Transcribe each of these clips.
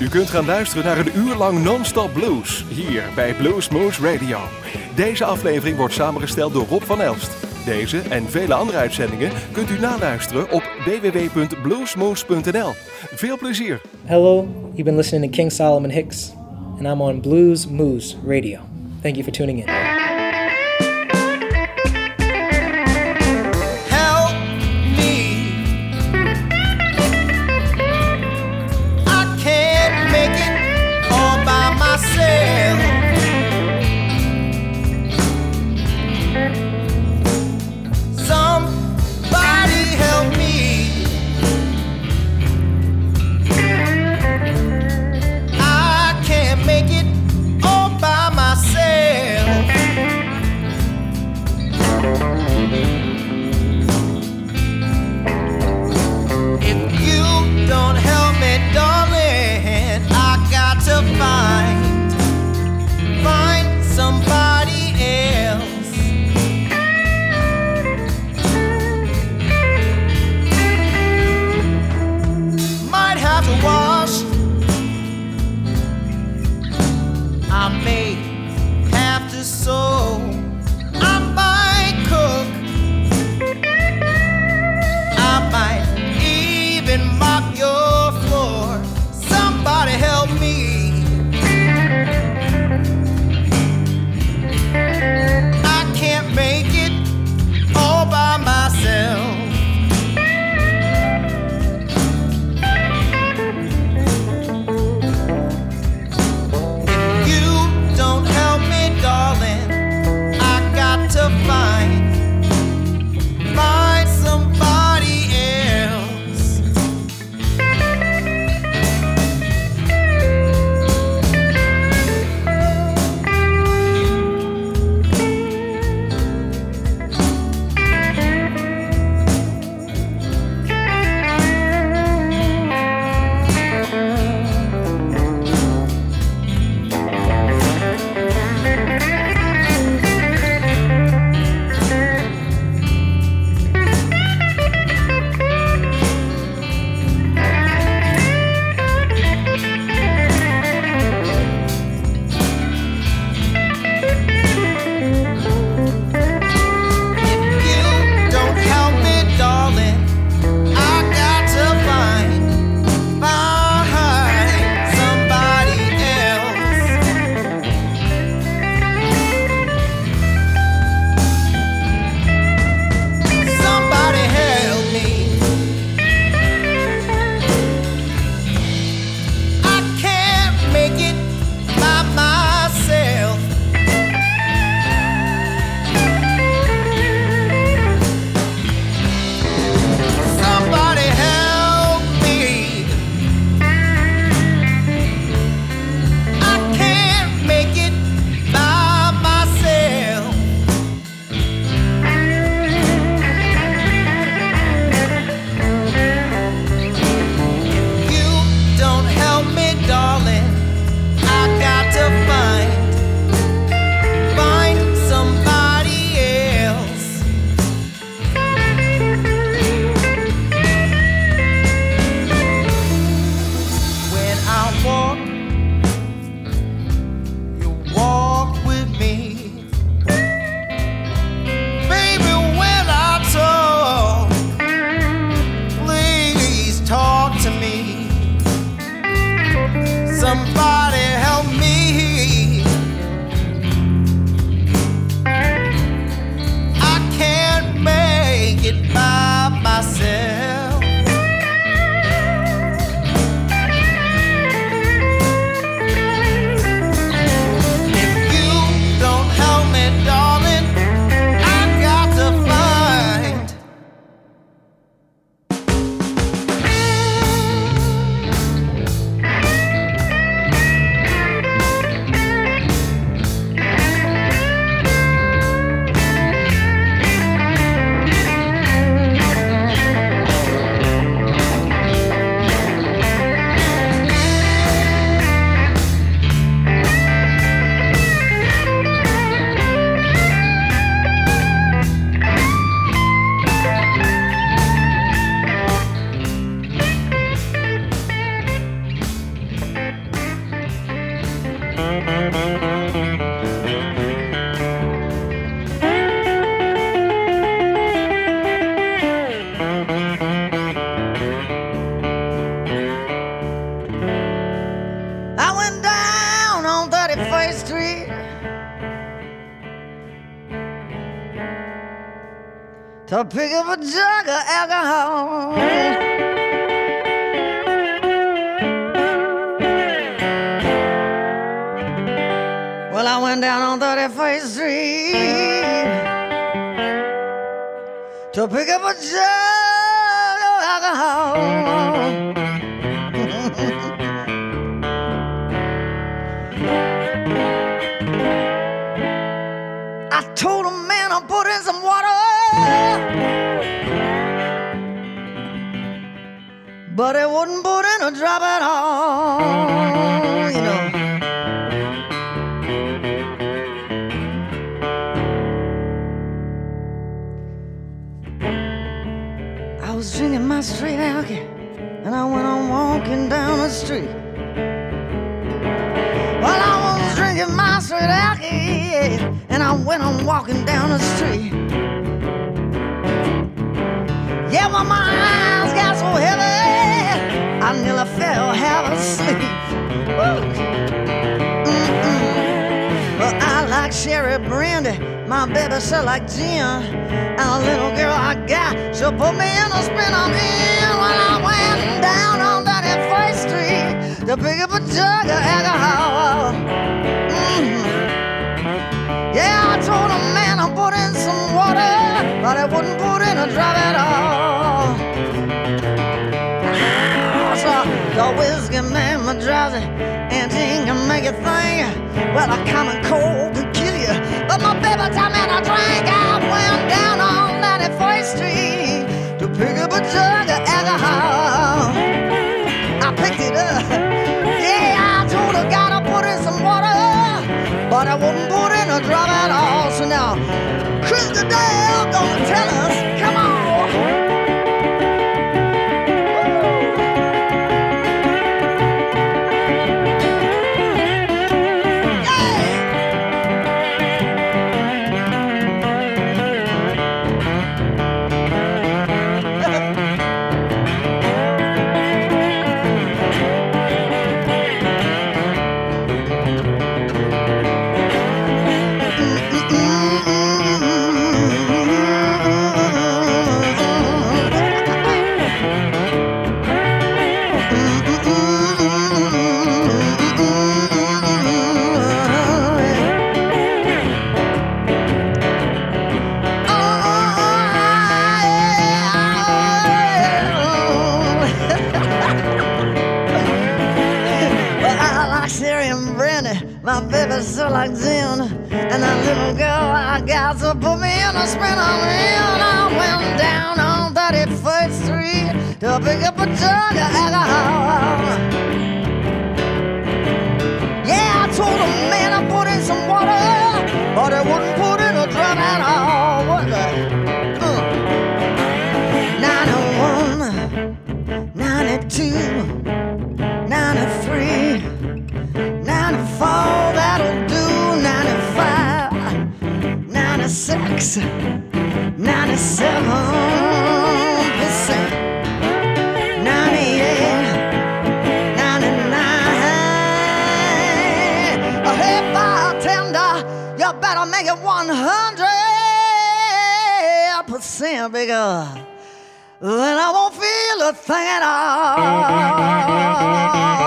U kunt gaan luisteren naar een uur lang non-stop blues hier bij Blues Moose Radio. Deze aflevering wordt samengesteld door Rob van Elst. Deze en vele andere uitzendingen kunt u naluisteren op www.bluesmoose.nl. Veel plezier! Hello, you've been listening to King Solomon Hicks, and I'm on Blues Moose Radio. Thank you for tuning in. Alcohol. Well, I went down on 31st Street to pick up a jug but it wouldn't put in a drop at all, you know. I was drinking my straight alcohol, and I went on walking down the street. Well, I was drinking my straight alcohol, and I went on walking down the street. Yeah, well, my eyes got so heavy, Mm-mm. Well, I like sherry brandy, my baby she like gin, and a little girl I got, she'll put me in a spin I'm in when I went down on that First Street to pick up a jug of alcohol. Yeah, I told a man I put in some water, but I wouldn't put in a drop at all. Whiskey made me drowsy, and can make you think. Well, a common cold can kill you, but my baby time me to drink. I went down on 91st Street to pick up a jug of alcohol. I picked it up. Yeah, I told her gotta put in some water, but I wouldn't put in a drop at all. So now, Chris the Dale gonna tell us, me in a in. I went down on 31st Street to pick up a jug of alcohol. Make it 100 percent bigger then I won't feel a thing at all.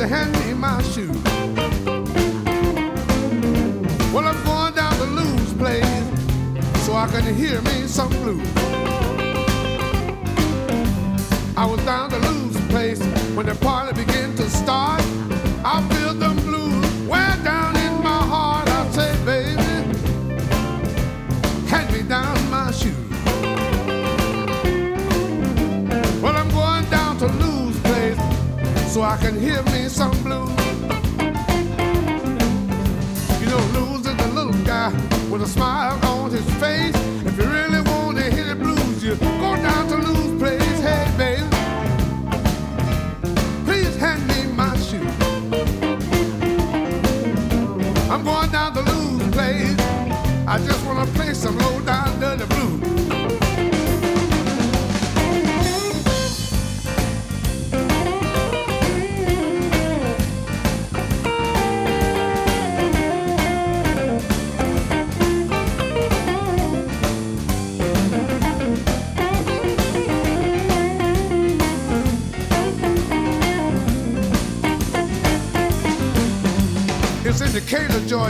To hand me my shoes. Well, I'm going down to Lou's place so I can hear me some blues. I was down to Lou's place when the party began to start. So I can hear me some blues. You know, blues is a little guy with a smile on his face.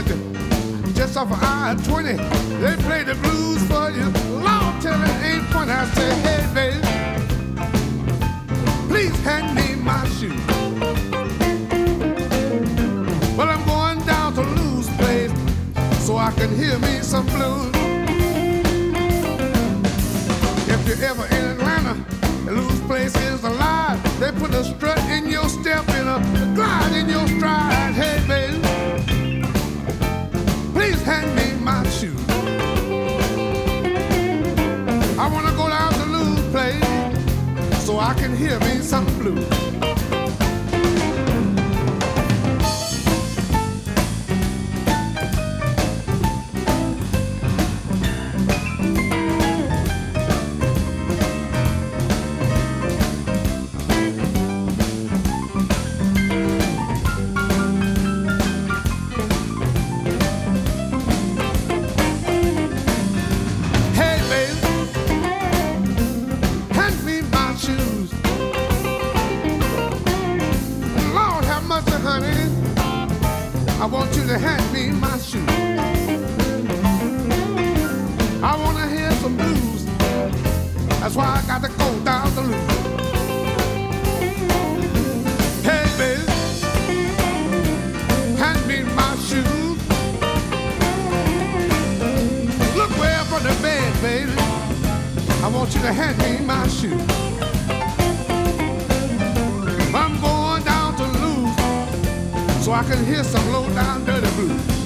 Georgia, just off of I-20. They play the blues for you. Lord, tell it ain't funny. I say, hey, baby, please hand me my shoe. Well, I'm going down to Lou's place so I can hear me some blues. If you're ever in Atlanta, Lou's place is alive. They put a strut in your step and a glide in your stride. Hear me some blues. Want you to hand me my shoe. I'm going down to Lou's so I can hear some low down dirty blues.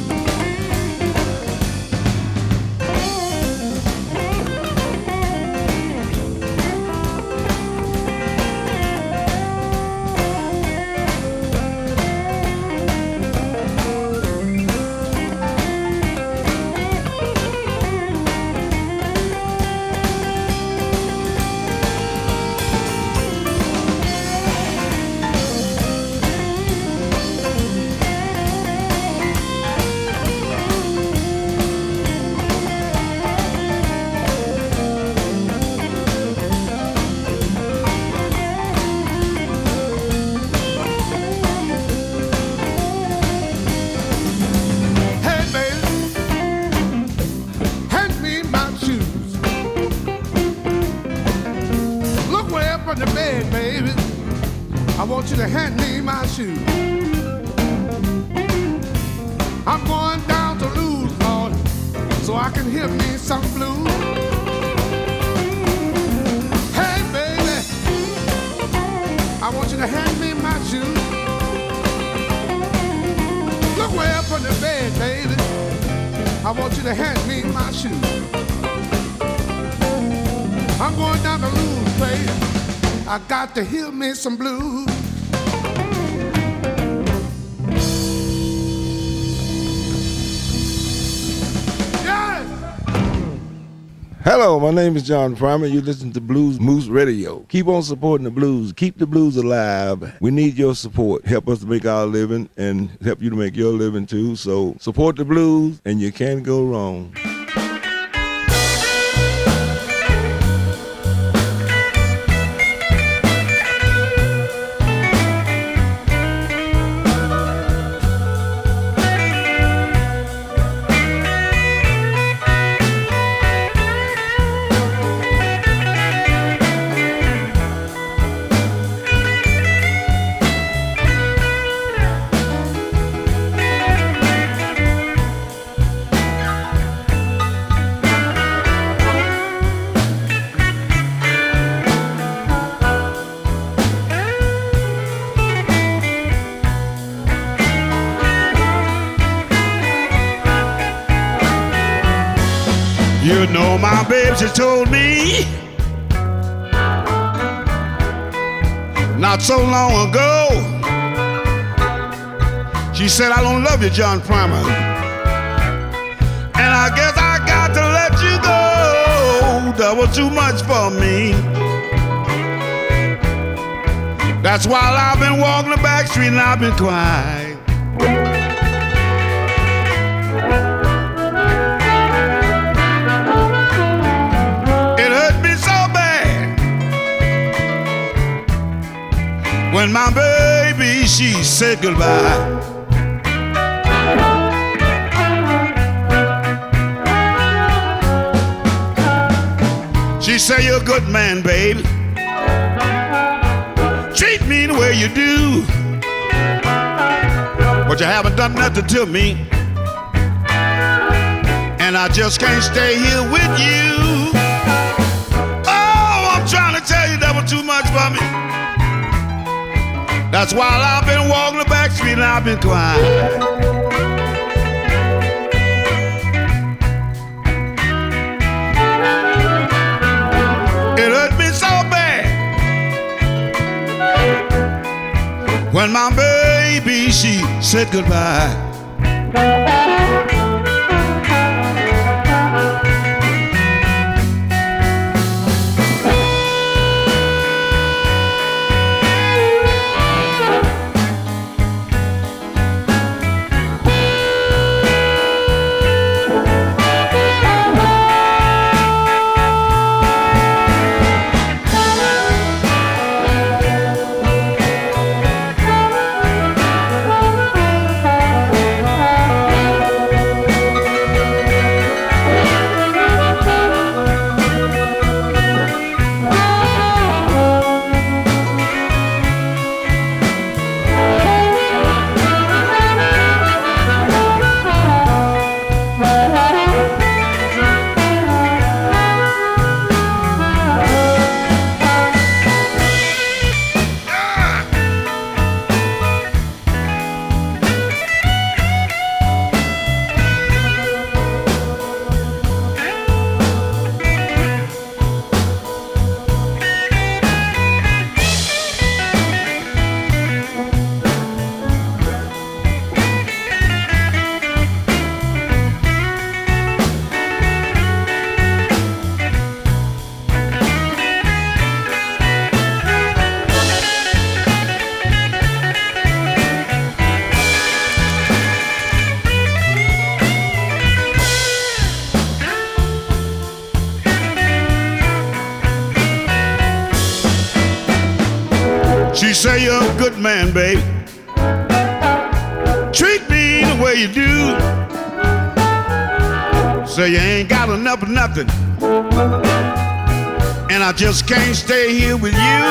To hear me some blues. Hello, my name is John Primer. You listen to Blues Moose Radio. Keep on supporting the blues. Keep the blues alive. We need your support. Help us to make our living and help you to make your living too. So support the blues and you can't go wrong. Told me not so long ago. She said, I don't love you, John Primer. And I guess I got to let you go. That was too much for me. That's why I've been walking the back street and I've been crying. When my baby she said goodbye. She said you're a good man, baby. Treat me the way you do. But you haven't done nothing to me. And I just can't stay here with you. Oh, I'm trying to tell you that was too much for me. That's why I've been walking the back street and I've been crying. It hurt me so bad when my baby she said goodbye. Good man, babe. Treat me the way you do. Say you ain't got enough of nothing. And I just can't stay here with you.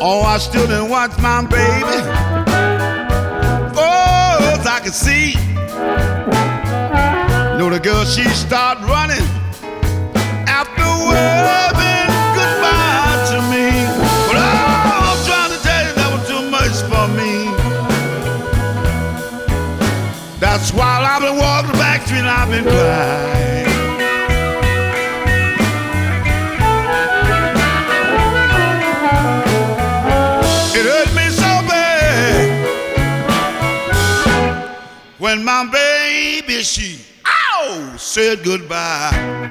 Oh, I stood and watched my baby. Oh, as I can see. Know the girl, she start running after waving Why I've been walking back street and I've been crying. It hurt me so bad when my baby she ow said goodbye.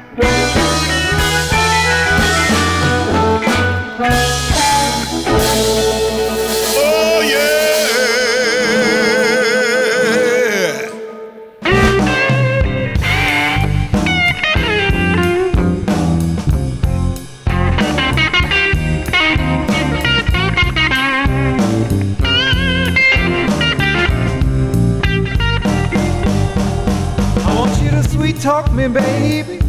Sweet talk me, baby.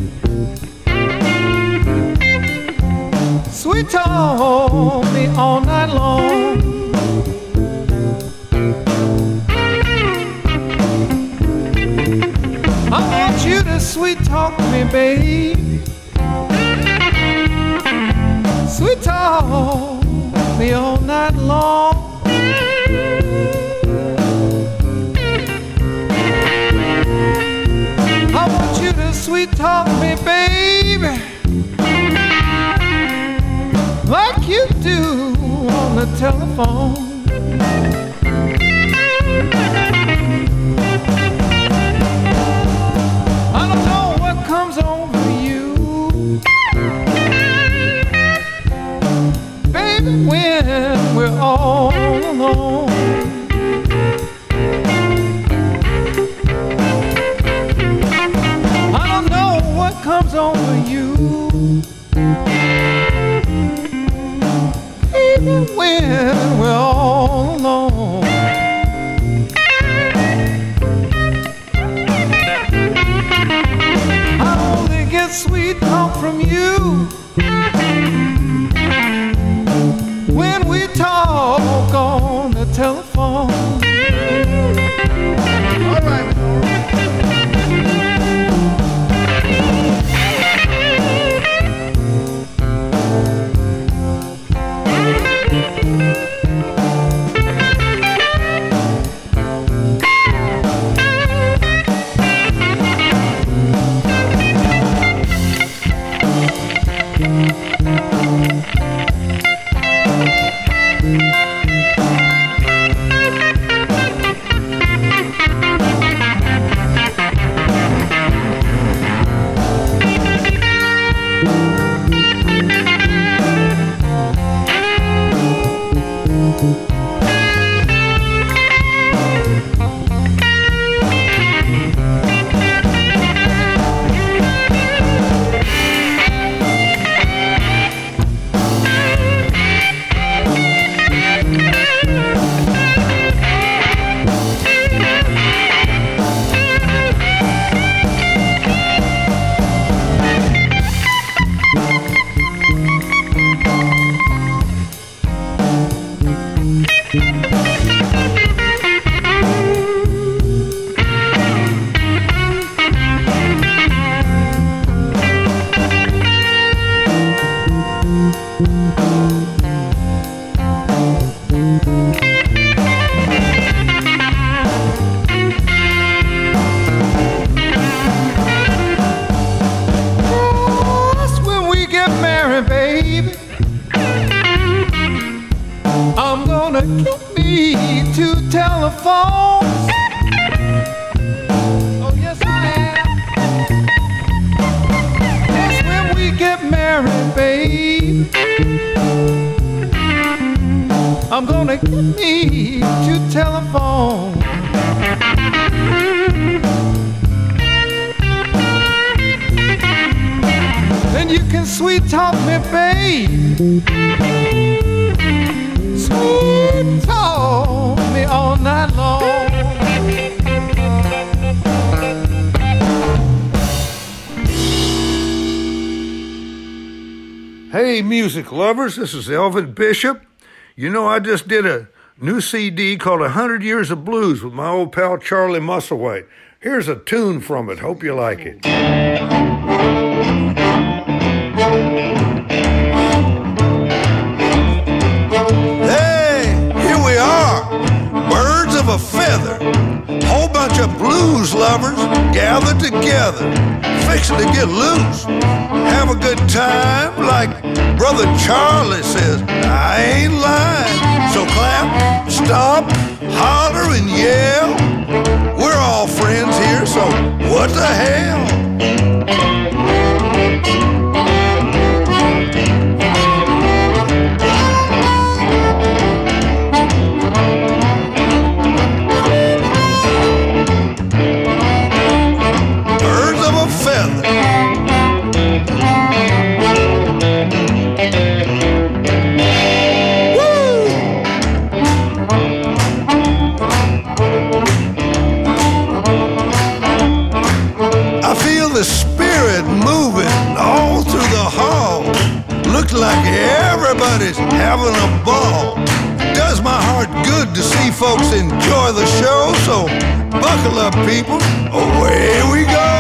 Sweet talk me all night long. I want you to sweet talk me, baby. Sweet talk me all night long. Sweet talk me, baby, like you do on the telephone. I don't know what comes over you, baby, when we're all music lovers, this is Elvin Bishop. You know, I just did a new CD called 100 Years of Blues with my old pal Charlie Musselwhite. Here's a tune from it. Hope you like it. Blues lovers gathered together, fixing to get loose. Have a good time, like Brother Charlie says. I ain't lying. So clap, stop, holler, and yell. We're all friends here, so what the hell? Everybody's having a ball. Does my heart good to see folks enjoy the show, so buckle up, people. Away we go.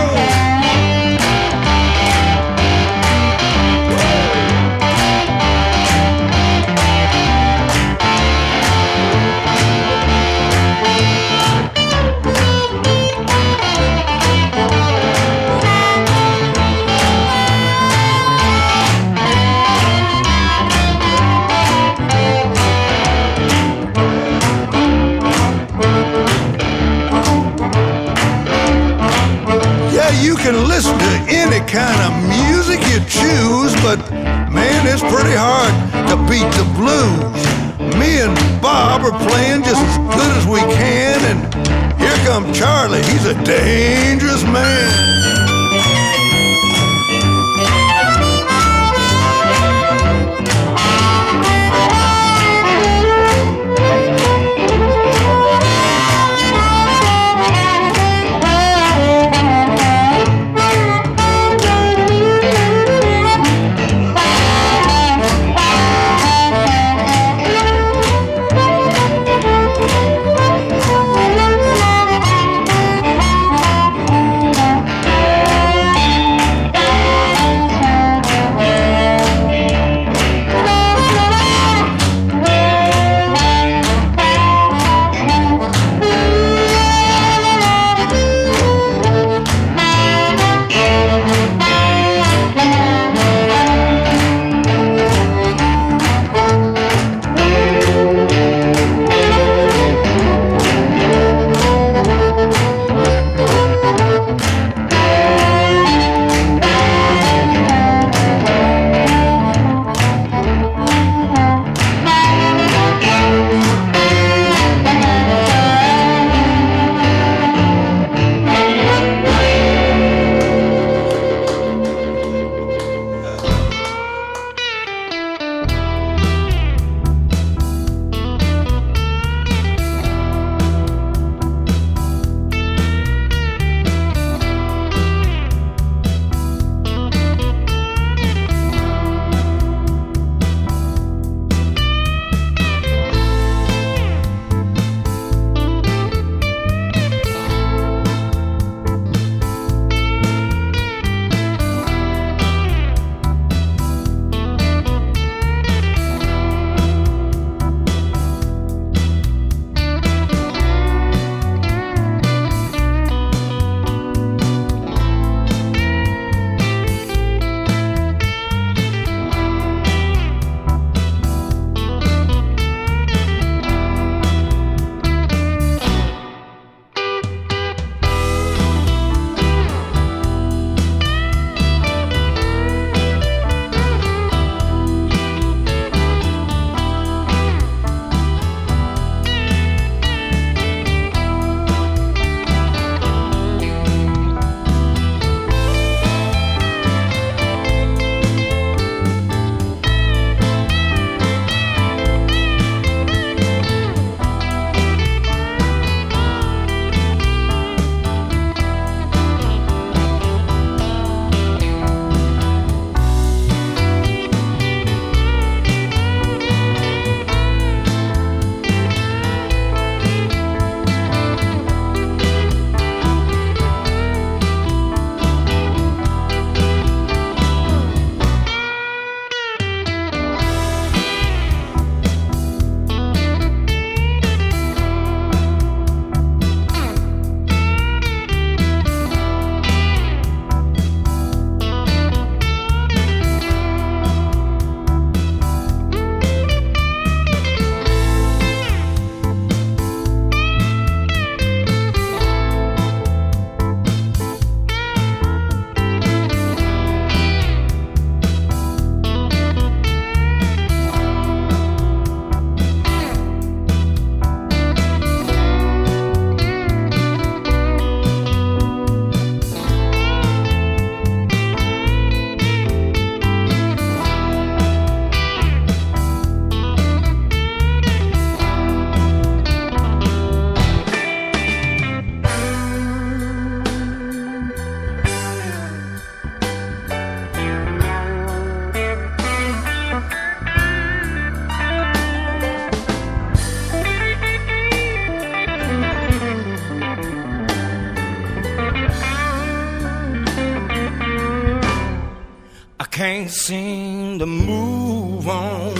Can't seem to move on.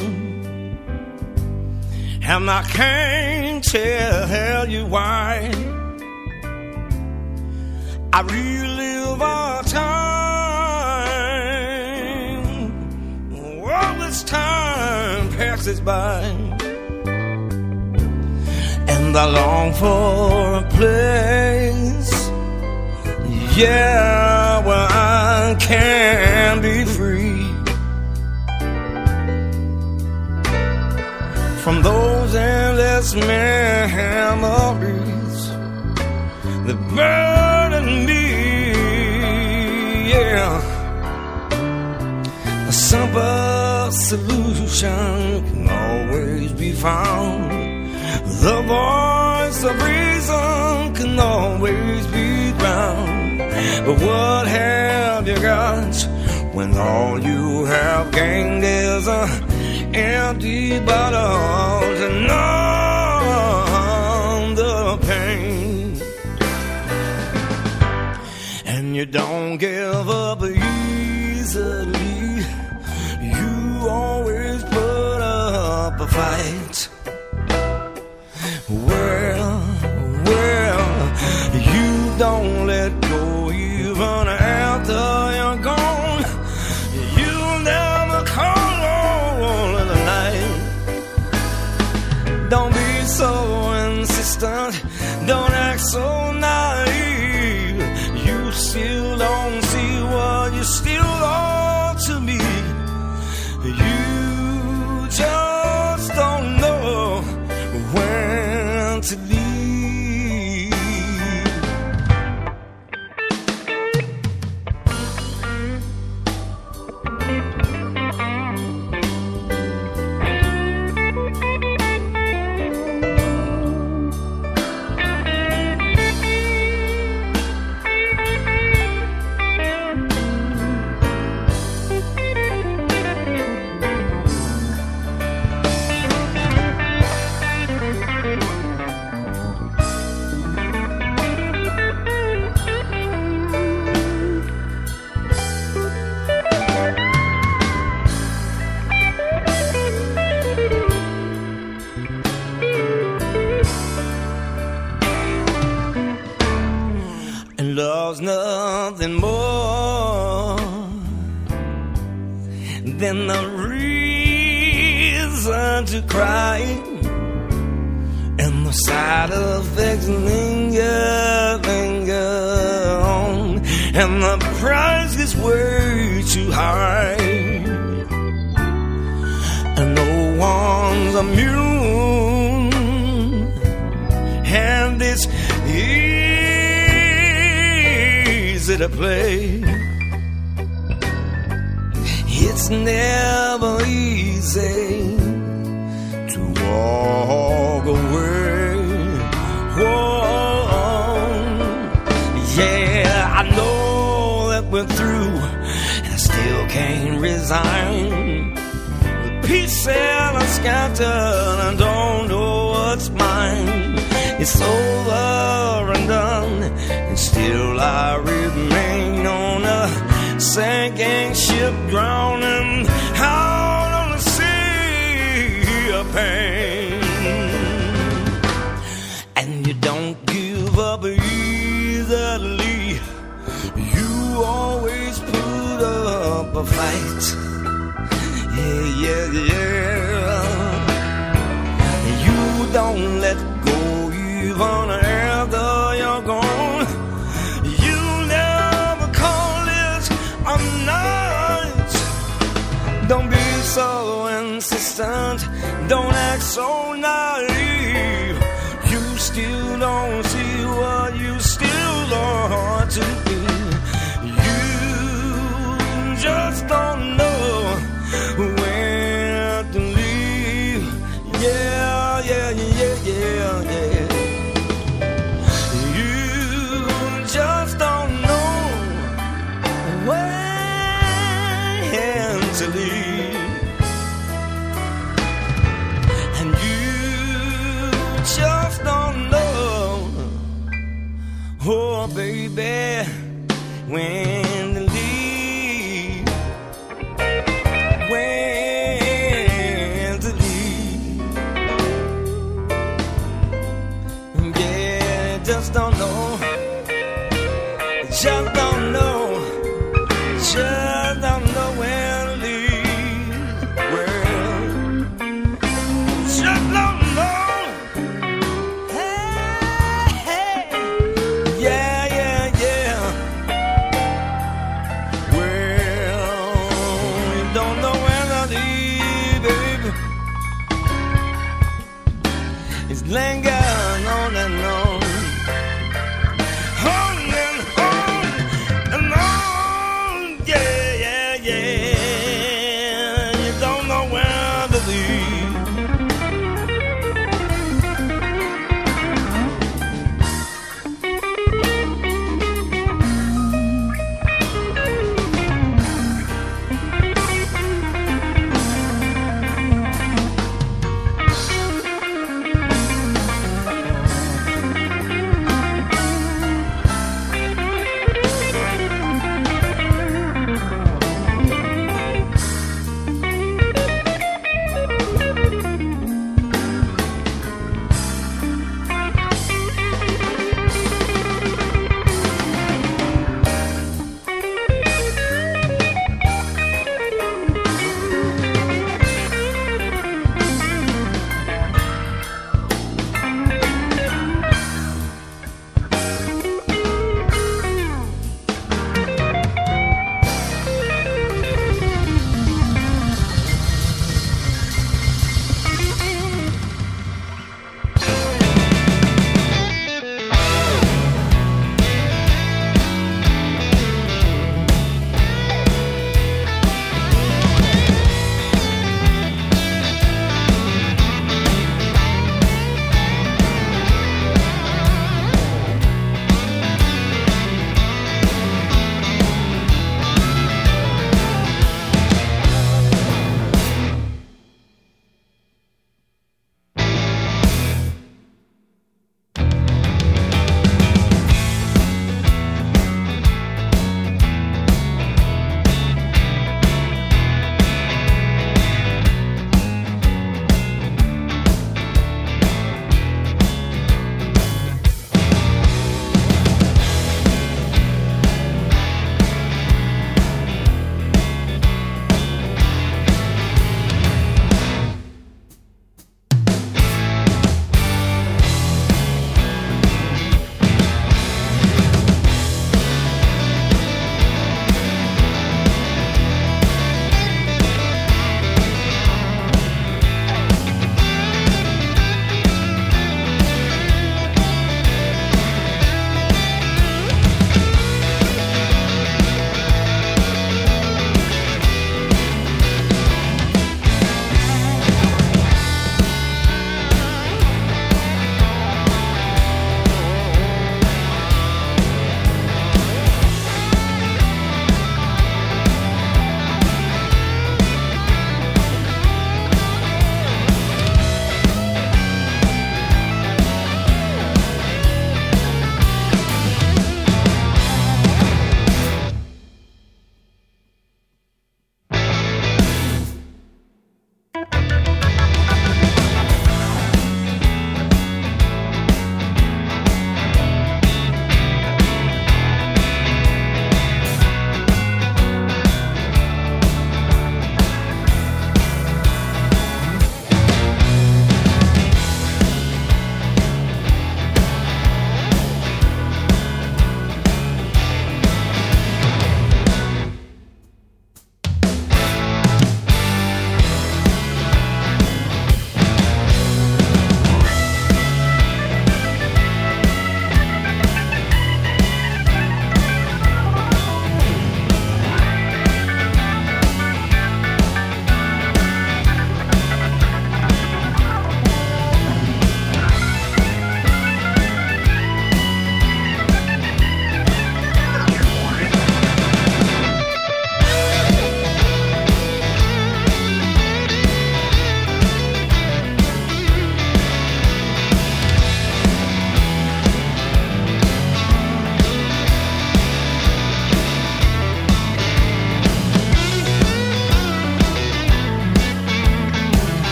And I can't tell you why. I relive our time. All this time passes by. And I long for a place. Yeah, where I can be endless memories that burden me. Yeah, a simple solution can always be found. The voice of reason can always be drowned. But what have you got when all you have gained is a empty bottle to you don't give up easily. You always put up a fight. Well, well, you don't let go even after nothing more than the reason to cry. And the side effects linger, linger on. And the price is way too high. And no one's immune. To play. It's never easy to walk away. Whoa. Yeah, I know that we're through, and I still can't resign. The peace pieces are scattered, I don't know what's mine. It's over and done, and still I remain on a sinking ship, drowning out on the sea of pain. And you don't give up easily. You always put up a fight. Yeah, yeah, yeah. You don't let so insistent. Don't act so naive.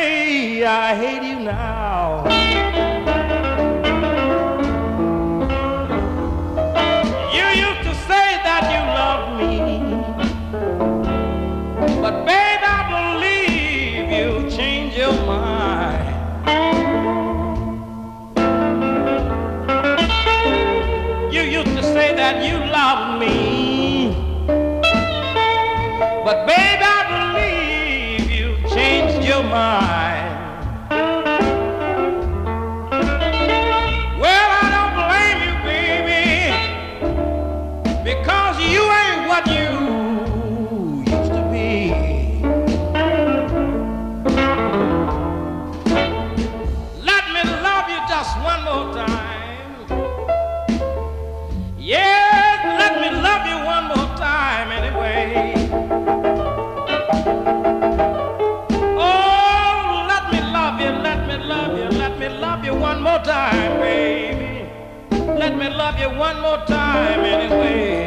say I hate you now. one more time anyway.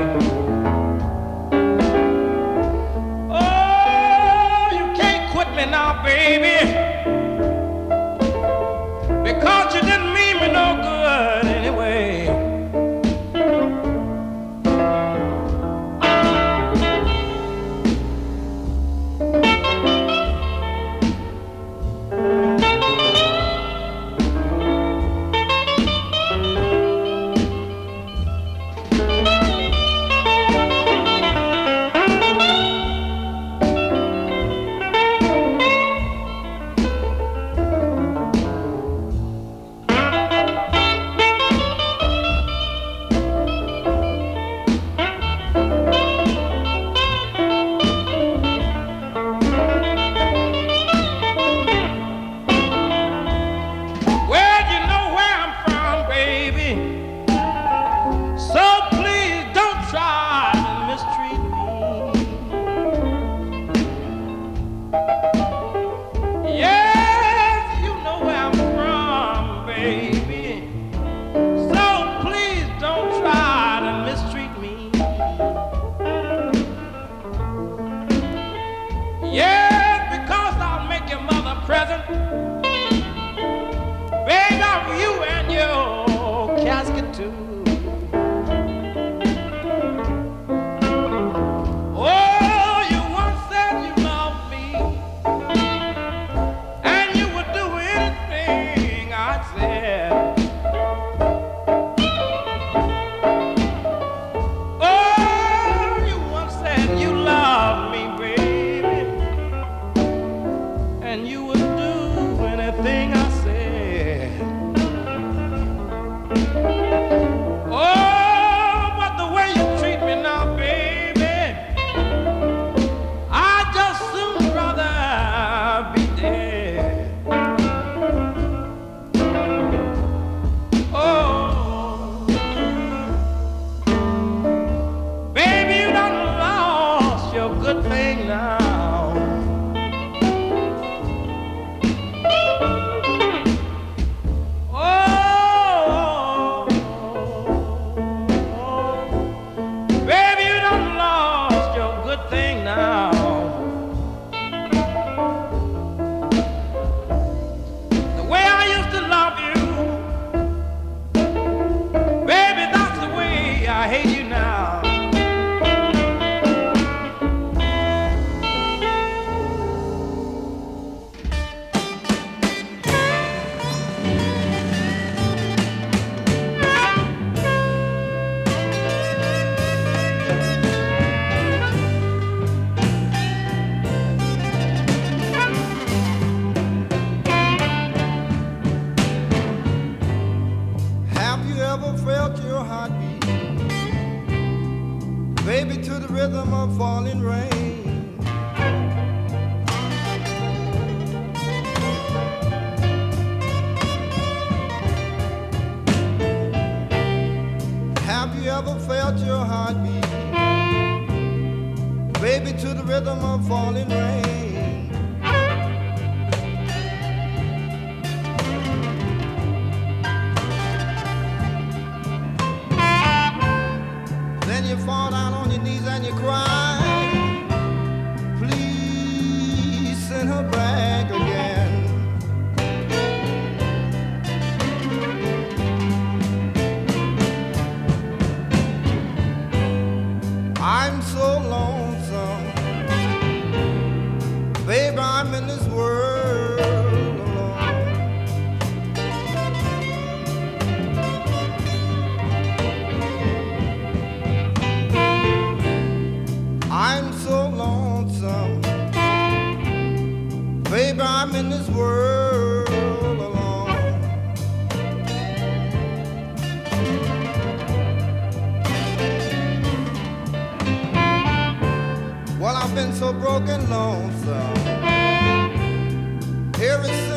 Oh, you can't quit me now, baby. I'm in this world alone. Well, I've been so broken lonesome ever since.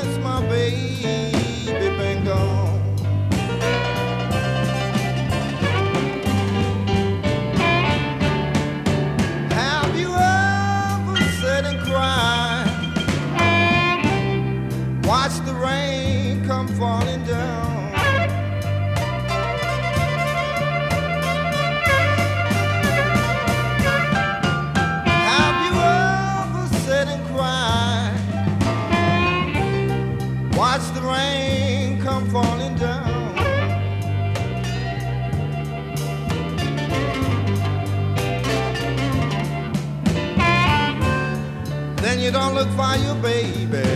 look for you, baby.